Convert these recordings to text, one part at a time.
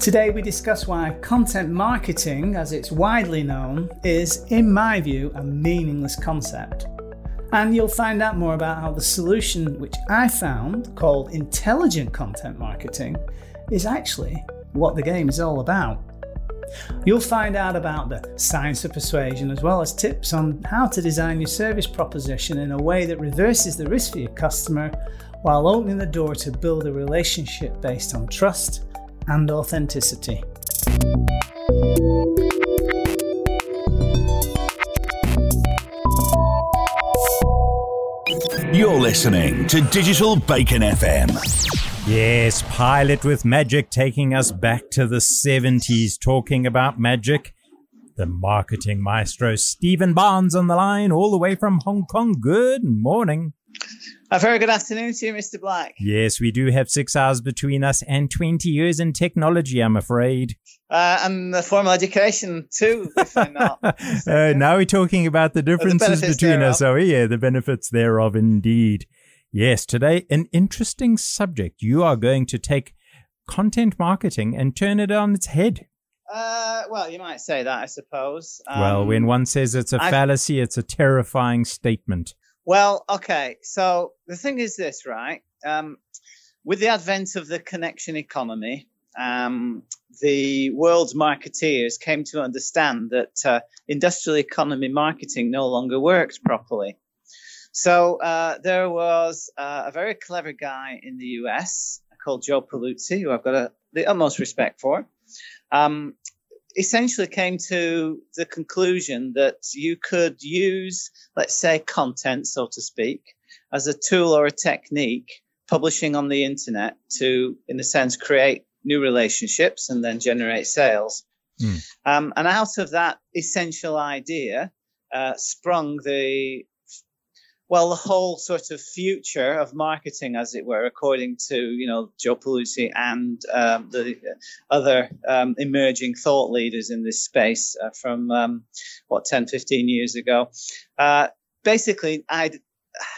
Today, we discuss why content marketing, as it's widely known, is, in my view, a meaningless concept. And you'll find out more about how the solution, which I found, called intelligent content marketing, is actually what the game is all about. You'll find out about the science of persuasion as well as tips on how to design your service proposition in a way that reverses the risk for your customer while opening the door to build a relationship based on trust and authenticity. You're listening to Digital Bacon FM. Yes, Pilot with Magic taking us back to the 70s, talking about magic. The marketing maestro Stephen Barnes on the line, all the way from Hong Kong. Good morning. A very good afternoon to you, Mr. Black. Yes, we do have six hours between us and 20 years in technology, I'm afraid. Uh, and the formal education, too, if I'm not. uh, now we're talking about the differences the between thereof. us. Oh, yeah, the benefits thereof, indeed. Yes, today, an interesting subject. You are going to take content marketing and turn it on its head. Uh, well, you might say that, I suppose. Um, well, when um, one says it's a I've, fallacy, it's a terrifying statement. Well, okay. So the thing is this, right? Um, with the advent of the connection economy, um, the world's marketeers came to understand that uh, industrial economy marketing no longer works properly. So uh, there was uh, a very clever guy in the US called Joe Pulizzi, who I've got a, the utmost respect for. Um, essentially came to the conclusion that you could use, let's say, content, so to speak, as a tool or a technique, publishing on the internet to, in a sense, create new relationships and then generate sales. Mm. Um, and out of that essential idea uh, sprung the well, the whole sort of future of marketing, as it were, according to you know Joe Pulizzi and um, the other um, emerging thought leaders in this space uh, from um, what 10, 15 years ago. Uh, basically, I'd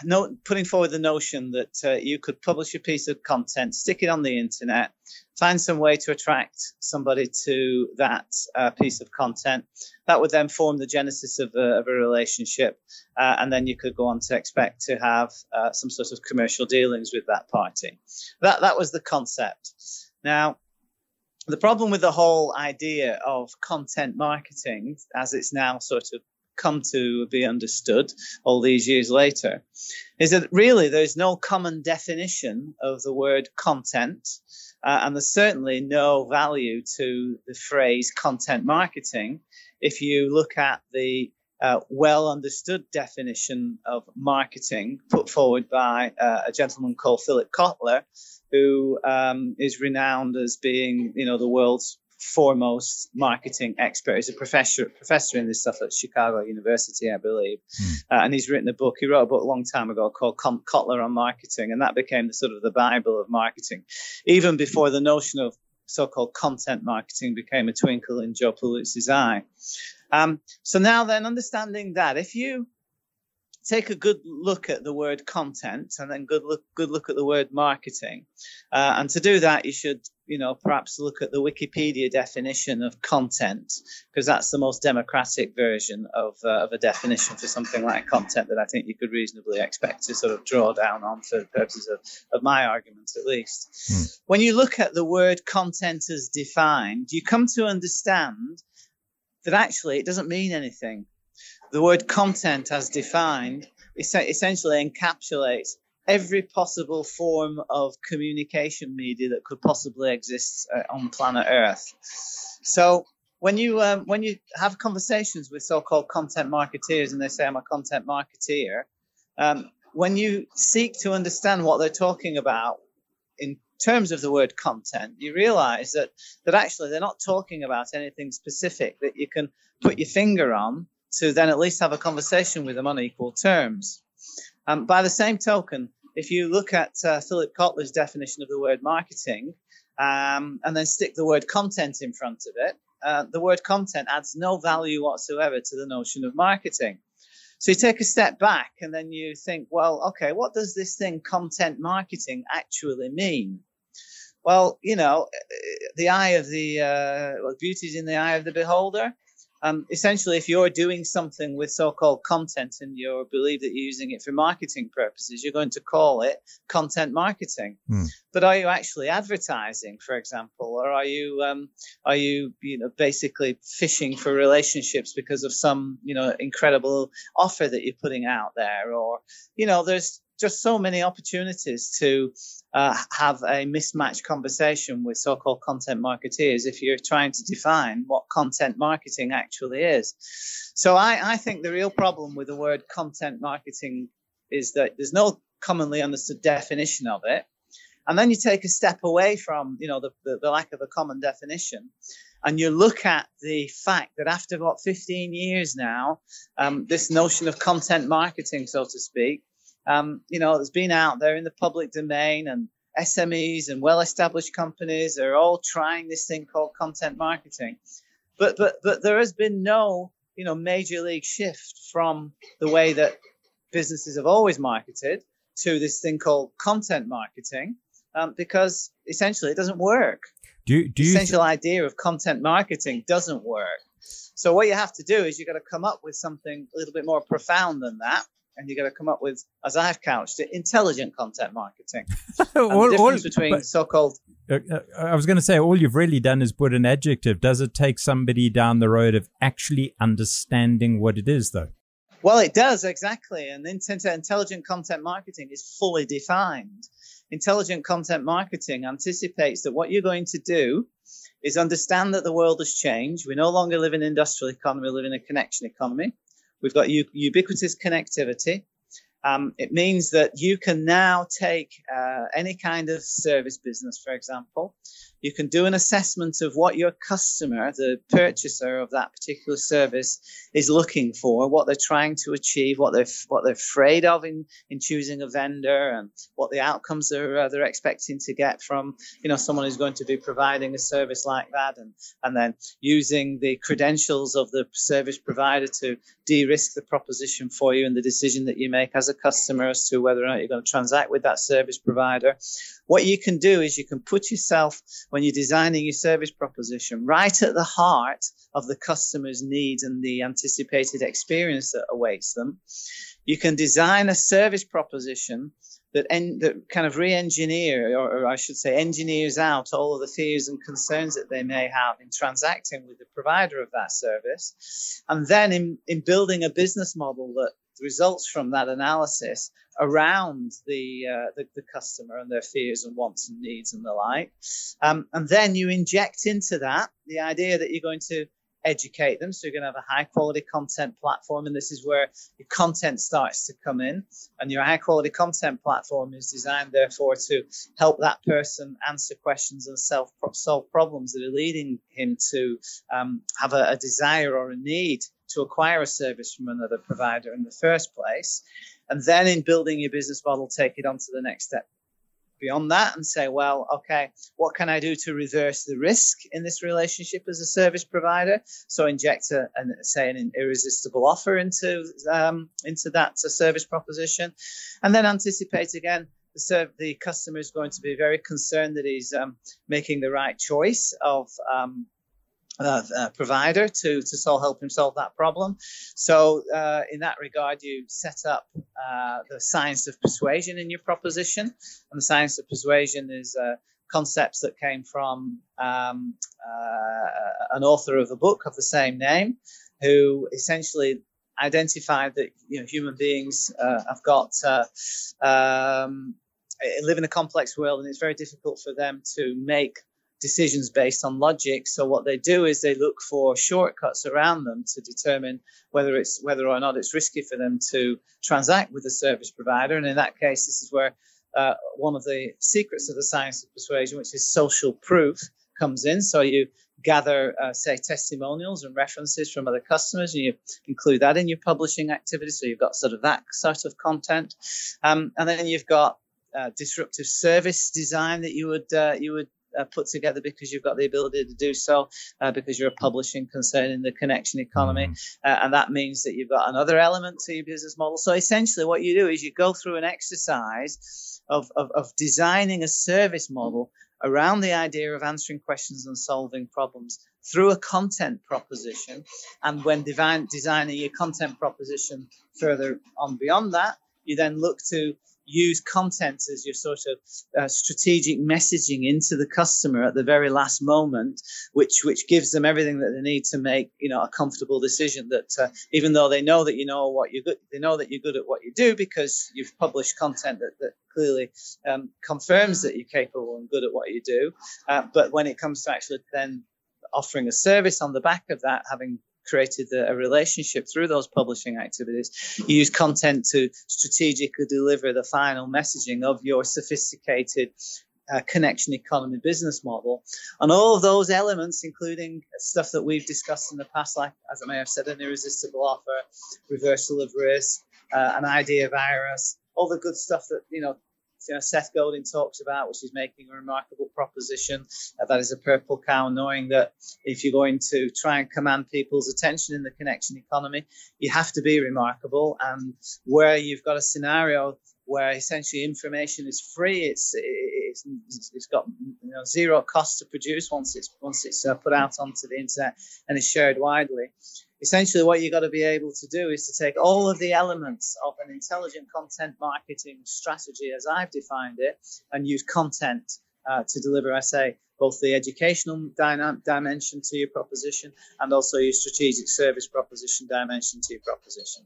no, putting forward the notion that uh, you could publish a piece of content, stick it on the internet, find some way to attract somebody to that uh, piece of content. That would then form the genesis of a, of a relationship, uh, and then you could go on to expect to have uh, some sort of commercial dealings with that party. That that was the concept. Now, the problem with the whole idea of content marketing, as it's now sort of come to be understood all these years later is that really there's no common definition of the word content. Uh, and there's certainly no value to the phrase content marketing if you look at the uh, well understood definition of marketing put forward by uh, a gentleman called Philip Kotler, who um, is renowned as being, you know, the world's foremost marketing expert. He's a professor professor in this stuff at Chicago University, I believe, mm. uh, and he's written a book. He wrote a book a long time ago called Kotler on Marketing, and that became the sort of the Bible of marketing, even before the notion of so-called content marketing became a twinkle in Joe Pulizzi's eye. Um, so now then, understanding that, if you take a good look at the word content and then good look good look at the word marketing uh, and to do that you should you know perhaps look at the wikipedia definition of content because that's the most democratic version of, uh, of a definition for something like content that i think you could reasonably expect to sort of draw down on for the purposes of, of my argument at least hmm. when you look at the word content as defined you come to understand that actually it doesn't mean anything the word content, as defined, essentially encapsulates every possible form of communication media that could possibly exist uh, on planet Earth. So when you um, when you have conversations with so-called content marketeers and they say I'm a content marketeer, um, when you seek to understand what they're talking about in terms of the word content, you realize that that actually they're not talking about anything specific that you can put your finger on to then at least have a conversation with them on equal terms. Um, by the same token, if you look at uh, Philip Kotler's definition of the word marketing um, and then stick the word content in front of it, uh, the word content adds no value whatsoever to the notion of marketing. So you take a step back and then you think, well, okay, what does this thing content marketing actually mean? Well, you know, the eye of the uh, well, beauty is in the eye of the beholder. Um, essentially, if you're doing something with so-called content and you believe that you're using it for marketing purposes, you're going to call it content marketing. Hmm. But are you actually advertising, for example, or are you um, are you you know basically fishing for relationships because of some you know incredible offer that you're putting out there, or you know there's just so many opportunities to uh, have a mismatched conversation with so-called content marketeers if you're trying to define what content marketing actually is. So I, I think the real problem with the word content marketing is that there's no commonly understood definition of it. And then you take a step away from, you know, the, the, the lack of a common definition and you look at the fact that after about 15 years now, um, this notion of content marketing, so to speak, um, you know, it's been out there in the public domain and SMEs and well-established companies are all trying this thing called content marketing. But but but there has been no, you know, major league shift from the way that businesses have always marketed to this thing called content marketing um, because essentially it doesn't work. Do you, do The essential idea of content marketing doesn't work. So what you have to do is you've got to come up with something a little bit more profound than that. And you've got to come up with, as I've couched it, intelligent content marketing. All, the all, difference between so-called uh, uh, I was going to say, all you've really done is put an adjective. Does it take somebody down the road of actually understanding what it is, though? Well, it does exactly, and intelligent content marketing is fully defined. Intelligent content marketing anticipates that what you're going to do is understand that the world has changed. We no longer live in an industrial economy; we live in a connection economy. We've got u- ubiquitous connectivity. Um, it means that you can now take uh, any kind of service business, for example. You can do an assessment of what your customer, the purchaser of that particular service, is looking for, what they're trying to achieve, what they're what they're afraid of in, in choosing a vendor, and what the outcomes are uh, they're expecting to get from you know someone who's going to be providing a service like that, and and then using the credentials of the service provider to de-risk the proposition for you and the decision that you make as a customer as to whether or not you're going to transact with that service provider. What you can do is you can put yourself when you're designing your service proposition right at the heart of the customer's needs and the anticipated experience that awaits them. You can design a service proposition that, en- that kind of re-engineer, or, or I should say, engineers out all of the fears and concerns that they may have in transacting with the provider of that service, and then in, in building a business model that results from that analysis around the, uh, the the customer and their fears and wants and needs and the like, um, and then you inject into that the idea that you're going to educate them. So you're going to have a high quality content platform, and this is where your content starts to come in. And your high quality content platform is designed, therefore, to help that person answer questions and self solve problems that are leading him to um, have a, a desire or a need to acquire a service from another provider in the first place. And then in building your business model, take it on to the next step beyond that and say, well, okay, what can I do to reverse the risk in this relationship as a service provider? So inject a, an, say an irresistible offer into um, into that service proposition, and then anticipate again. The, the customer is going to be very concerned that he's um, making the right choice of um, uh, uh, provider to to solve help him solve that problem. So uh, in that regard, you set up uh, the science of persuasion in your proposition, and the science of persuasion is uh, concepts that came from um, an author of a book of the same name, who essentially identified that you know human beings have got um, live in a complex world, and it's very difficult for them to make decisions based on logic. So what they do is they look for shortcuts around them to determine whether it's whether or not it's risky for them to transact with a service provider. And in that case, this is where uh, one of the secrets of the science of persuasion, which is social proof, comes in. So you gather, uh, say, testimonials and references from other customers, and you include that in your publishing activity. So you've got sort of that sort of content, um, and then you've got uh, disruptive service design that you would uh, you would uh, put together because you've got the ability to do so uh, because you're a publishing concern in the connection economy. Uh, and that means that you've got another element to your business model. So essentially what you do is you go through an exercise of, of, of designing a service model around the idea of answering questions and solving problems through a content proposition. And when divine, designing your content proposition further on beyond that, you then look to use content as your sort of uh, strategic messaging into the customer at the very last moment, which which gives them everything that they need to make you know a comfortable decision. That uh, even though they know that you know what you're good, they know that you're good at what you do because you've published content that, that clearly um, confirms that you're capable and good at what you do. Uh, but when it comes to actually then offering a service on the back of that, having created a, a, relationship through those publishing activities. You use content to strategically deliver the final messaging of your sophisticated uh, connection economy business model. And all of those elements, including stuff that we've discussed in the past, like, as I may have said, an irresistible offer, reversal of risk, uh, an idea virus, all the good stuff that, you know, you know, Seth Godin talks about, which is making a remarkable proposition. Uh, that is a purple cow, knowing that if you're going to try and command people's attention in the connection economy, you have to be remarkable. And where you've got a scenario where essentially information is free, it's it's, it's got you know, zero cost to produce once it's once it's uh, put out onto the internet and is shared widely essentially what you've got to be able to do is to take all of the elements of an intelligent content marketing strategy as I've defined it and use content uh, to deliver, I say, both the educational dynam- dimension to your proposition and also your strategic service proposition dimension to your proposition.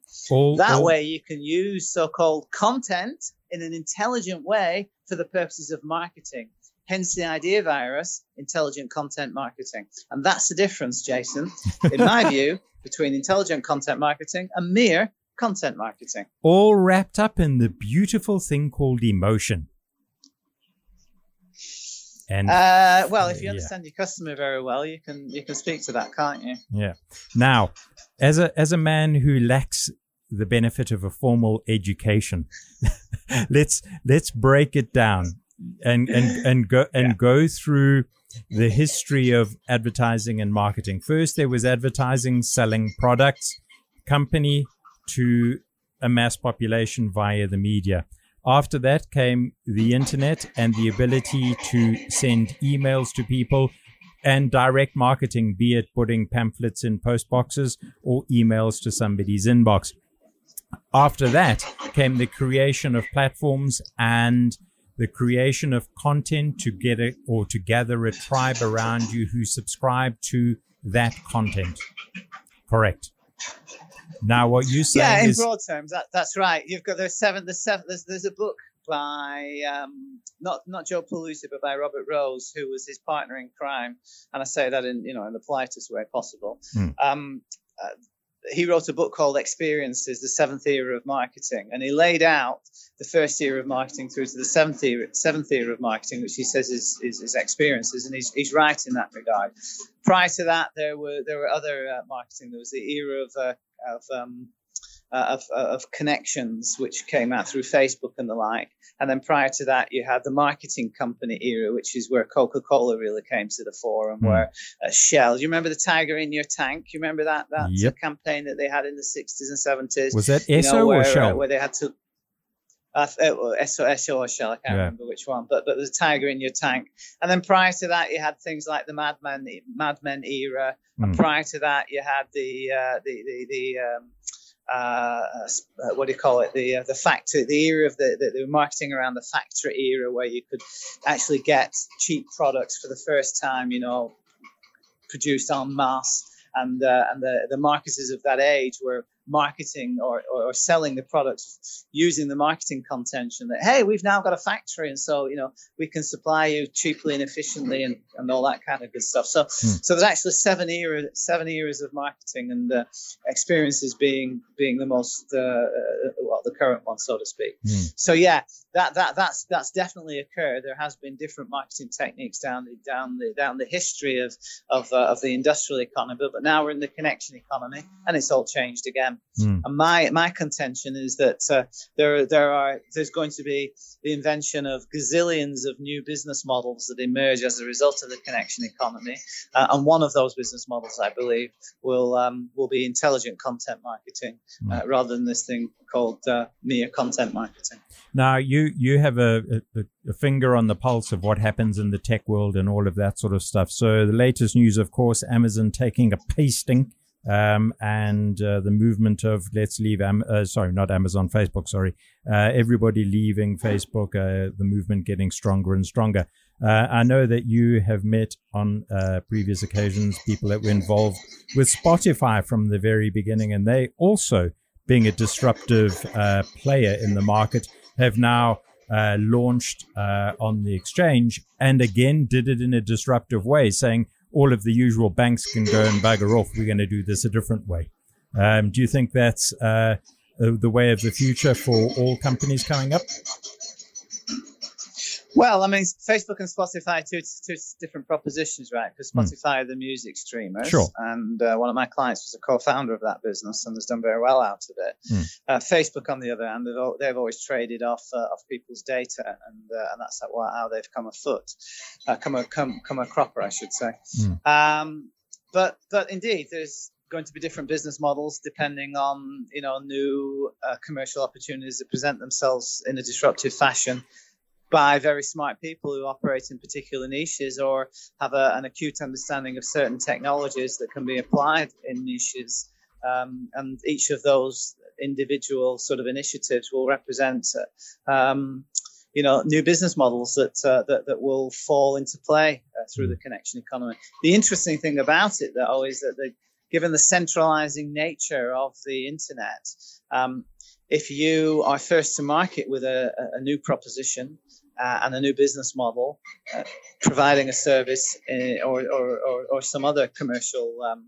That way, you can use so called content in an intelligent way for the purposes of marketing. Hence the idea virus, intelligent content marketing. And that's the difference, Jason, in my view, between intelligent content marketing and mere content marketing. All wrapped up in the beautiful thing called emotion. And uh, well, if you understand yeah. your customer very well, you can you can speak to that, can't you? Yeah. Now, as a as a man who lacks the benefit of a formal education, let's let's break it down and and and go and yeah. go through the history of advertising and marketing. First, there was advertising selling products, company to a mass population via the media. After that came the internet and the ability to send emails to people and direct marketing, be it putting pamphlets in post boxes or emails to somebody's inbox. After that came the creation of platforms and the creation of content to get it or to gather a tribe around you who subscribe to that content. Correct. Now, what you say? Yeah, in is, broad terms, that, that's right. You've got the seven. The seven. There's, there's a book by um, not not Joe Pulizzi, but by Robert Rose, who was his partner in crime, and I say that in you know in the politest way possible. Hmm. Um, uh, he wrote a book called Experiences, the seventh era of marketing, and he laid out the first era of marketing through to the seventh era, seventh era of marketing, which he says is, is, is experiences, and he's, he's right in that regard. Prior to that, there were there were other uh, marketing. There was the era of uh, of um, uh, of, uh, of, connections, which came out through Facebook and the like. And then prior to that, you had the marketing company era, which is where Coca Cola really came to the fore and mm. where uh, Shell. Do you remember the Tiger in Your Tank? You remember that that yep. campaign that they had in the 60s and 70s? Was that Esso know, where, or Shell? Uh, where they had to. Uh, Esso or Shell, I can't yeah. remember which one, but but there's a tiger in your tank. And then prior to that, you had things like the Mad Men, Mad Men era. Mm. And prior to that, you had the uh, the the, the um, uh, uh, what do you call it? The uh, the factory, the era of the, the, the marketing around the factory era, where you could actually get cheap products for the first time. You know, produced en masse, and uh, and the the marketers of that age were marketing or, or, or, selling the products using the marketing contention that hey we've now got a factory and so you know we can supply you cheaply and efficiently and, and all that kind of good stuff so hmm. so there's actually seven era seven eras of marketing and uh, experiences being being the most uh, uh, well the current one so to speak hmm. so yeah that that that's that's definitely occurred there has been different marketing techniques down the down the down the history of of, uh, of the industrial economy but now we're in the connection economy and it's all changed again Mm. And my my contention is that uh, there there are there's going to be the invention of gazillions of new business models that emerge as a result of the connection economy, uh, and one of those business models, I believe, will um, will be intelligent content marketing mm. rather than this thing called uh, mere content marketing. Now, you you have a, a, a, finger on the pulse of what happens in the tech world and all of that sort of stuff. So, the latest news, of course, Amazon taking a pasting. Um, and uh, the movement of let's leave, Am- uh, sorry, not Amazon, Facebook, sorry, uh, everybody leaving Facebook, uh, the movement getting stronger and stronger. Uh, I know that you have met on uh, previous occasions people that were involved with Spotify from the very beginning, and they also, being a disruptive player in the market, have now launched on the exchange and again did it in a disruptive way, saying all of the usual banks can go and bugger off. We're going to do this a different way. Um, do you think that's uh, the way of the future for all companies coming up? Well, I mean, Facebook and Spotify two two different propositions, right? Because hmm. Spotify mm. are the music streamers, sure. and uh, one of my clients was a co-founder of that business and has done very well out of it. Mm. Uh, Facebook, on the other hand, they've, they've always traded off uh, off people's data, and uh, and that's how, how they've come afoot, uh, come a come come a cropper, I should say. Mm. Um, but but indeed, there's going to be different business models depending on you know new uh, commercial opportunities that present themselves in a disruptive fashion by very smart people who operate in particular niches or have a, an acute understanding of certain technologies that can be applied in niches. Um, and each of those individual sort of initiatives will represent, um, you know, new business models that, uh, that, that will fall into play uh, through the connection economy. The interesting thing about it, though, is that the, given the centralizing nature of the internet, um, if you are first to market with a, a new proposition uh, and a new business model, uh, providing a service in, uh, or, or, or, or, some other commercial um,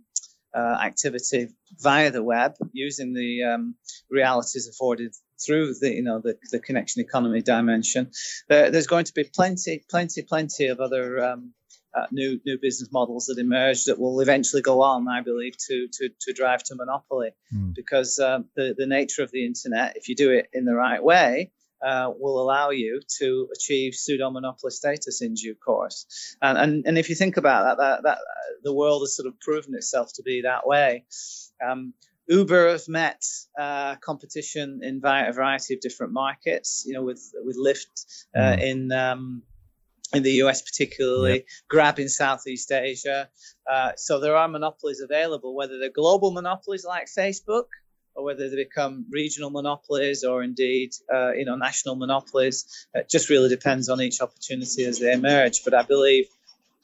uh, activity via the web using the um, realities afforded through the you know the, the connection economy dimension. there's going to be plenty, plenty, plenty of other um, uh, new new business models that emerge that will eventually go on, I believe, to to, to drive to monopoly, mm. because uh, the the nature of the internet, if you do it in the right way, uh, will allow you to achieve pseudo monopoly status in due course. And, and and if you think about that, that that the world has sort of proven itself to be that way. Um, Uber have met uh, competition in a variety of different markets. You know, with with Lyft uh, mm. in um, in the US, particularly, yep. Grab in Southeast Asia. Uh, so there are monopolies available, whether they're global monopolies like Facebook or whether they become regional monopolies or indeed, uh, you know, national monopolies. It just really depends on each opportunity as they emerge. But I believe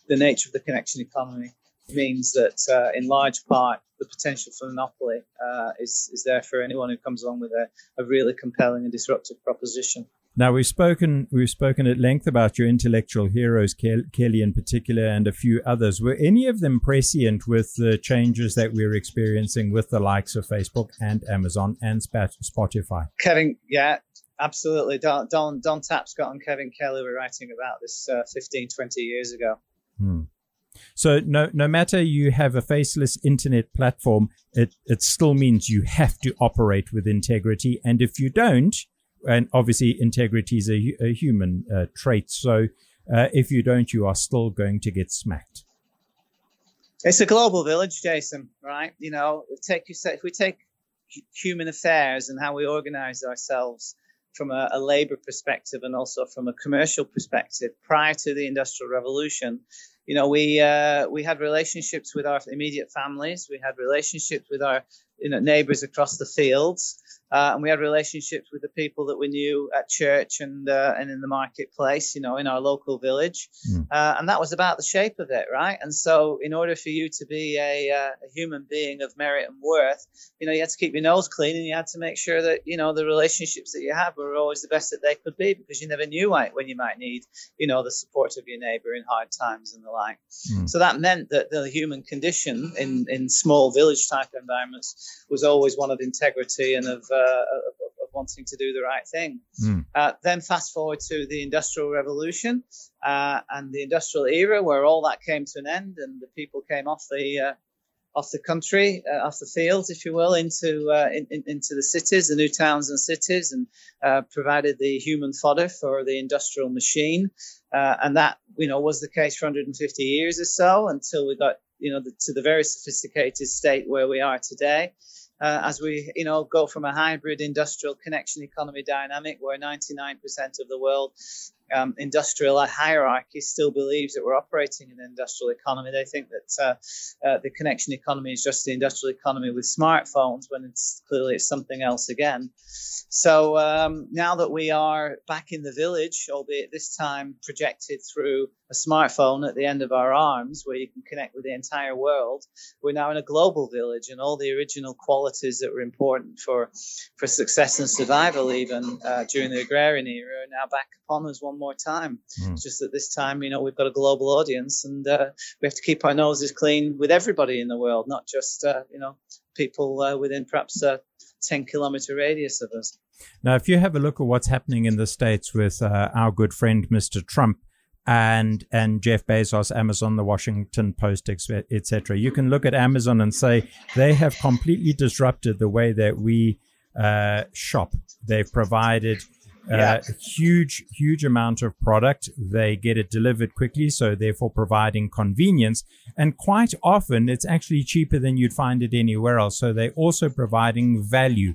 the nature of the connection economy means that, uh, in large part, the potential for monopoly uh, is is there for anyone who comes along with a, a really compelling and disruptive proposition. Now we've spoken we've spoken at length about your intellectual heroes, Kelly in particular, and a few others. Were any of them prescient with the changes that we're experiencing with the likes of Facebook and Amazon and Spotify? Kevin, yeah, absolutely. Don Don, Don Tapscott and Kevin Kelly were writing about this uh, 15, 20 years ago. Hmm. So no no matter you have a faceless internet platform, it it still means you have to operate with integrity, and if you don't and obviously integrity is a, a human uh, trait. So uh, if you don't, you are still going to get smacked. It's a global village, Jason. Right? You know, take if we take human affairs and how we organize ourselves from a, a labor perspective and also from a commercial perspective prior to the industrial revolution you know we uh, we had relationships with our immediate families we had relationships with our you know neighbors across the fields uh, and we had relationships with the people that we knew at church and uh, and in the marketplace, you know, in our local village, mm. uh, and that was about the shape of it, right? And so, in order for you to be a, uh, a, human being of merit and worth, you know, you had to keep your nose clean, and you had to make sure that you know the relationships that you have were always the best that they could be, because you never knew when you might need, you know, the support of your neighbor in hard times and the like. Mm. So that meant that the human condition in in small village type environments was always one of integrity and of uh, of, of, wanting to do the right thing. Mm. Uh, then fast forward to the Industrial Revolution uh, and the Industrial Era, where all that came to an end, and the people came off the uh, off the country, uh, off the fields, if you will, into uh, in, in, into the cities, the new towns and cities, and provided the human fodder for the industrial machine. and that, you know, was the case for 150 years or so until we got, you know, the, to the very sophisticated state where we are today. Uh, as we, you know, go from a hybrid industrial connection economy dynamic where 99% of the world um, industrial hierarchy still believes that we're operating in an industrial economy. They think that uh, uh, the connection economy is just the industrial economy with smartphones, when it's clearly it's something else again. So um, now that we are back in the village, albeit this time projected through a smartphone at the end of our arms, where you can connect with the entire world, we're now in a global village, and all the original qualities that were important for for success and survival, even uh, during the agrarian era, are now back upon us one more time. Mm. It's just that this time, you know, we've got a global audience, and uh, we have to keep our noses clean with everybody in the world, not just uh, you know people uh, within perhaps a 10 kilometer radius of us. Now, if you have a look at what's happening in the states with uh, our good friend Mr. Trump and and Jeff Bezos, Amazon, the Washington Post, etc., you can look at Amazon and say they have completely disrupted the way that we uh, shop. They've provided yeah. Uh, huge, huge amount of product. They get it delivered quickly, so therefore providing convenience. And quite often, it's actually cheaper than you'd find it anywhere else. So they're also providing value.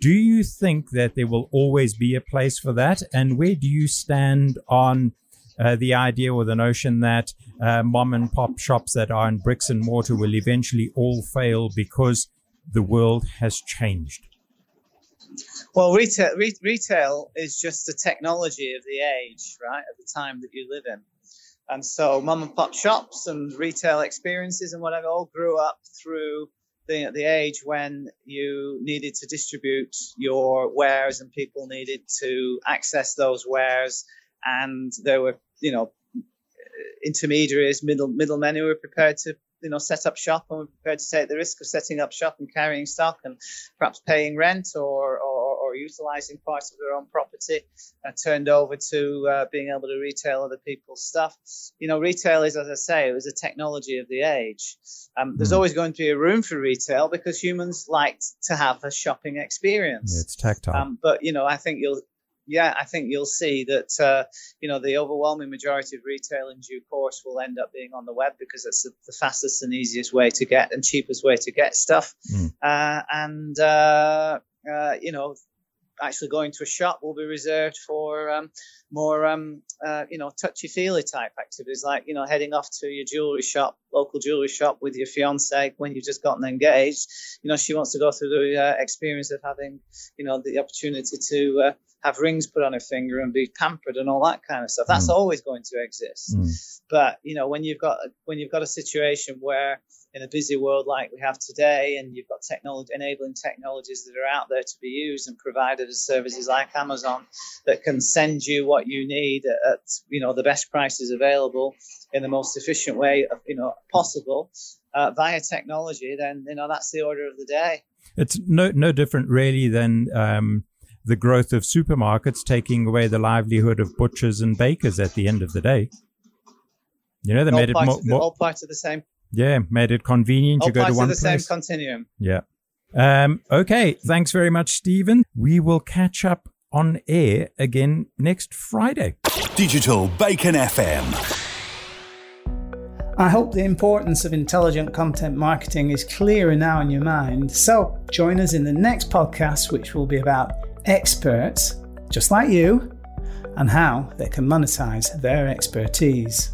Do you think that there will always be a place for that? And where do you stand on uh, the idea or the notion that uh, mom and pop shops that are in bricks and mortar will eventually all fail because the world has changed? Well, retail re- retail is just the technology of the age, right? At the time that you live in, and so mom and pop shops and retail experiences and whatever all grew up through the the age when you needed to distribute your wares and people needed to access those wares, and there were you know intermediaries, middle middlemen who were prepared to you know set up shop and were prepared to take the risk of setting up shop and carrying stock and perhaps paying rent or, or utilizing parts of their own property uh, turned over to uh, being able to retail other people's stuff. You know, retail is, as I say, it was a technology of the age. Um, there's mm. always going to be a room for retail because humans like to have a shopping experience. Yeah, it's tactile. Um, but you know, I think you'll yeah, I think you'll see that uh, you know the overwhelming majority of retail in due course will end up being on the web because it's the, the fastest and easiest way to get and cheapest way to get stuff. Mm. Uh, and uh, uh you know actually going to a shop will be reserved for um, more, um, uh, you know, touchy feely type activities, like you know, heading off to your jewelry shop, local jewelry shop with your fiance when you've just gotten engaged. You know, she wants to go through the uh, experience of having, you know, the opportunity to uh, have rings put on her finger and be pampered and all that kind of stuff. That's mm. always going to exist. Mm. But you know, when you've got when you've got a situation where in a busy world like we have today, and you've got technology enabling technologies that are out there to be used and provided as services like Amazon that can send you what you need at, at you know the best prices available in the most efficient way you know possible uh, via technology, then you know that's the order of the day. It's no no different really than. Um, the growth of supermarkets taking away the livelihood of butchers and bakers at the end of the day. You know, they all made it more, more, all part of the same yeah, made it convenient. All you go to one of the place. same continuum. Yeah. Um, okay. Thanks very much, Stephen. We will catch up on air again next Friday. Digital Bacon FM. I hope the importance of intelligent content marketing is clearer now in your mind. So join us in the next podcast, which will be about experts, just like you, and how they can monetize their expertise.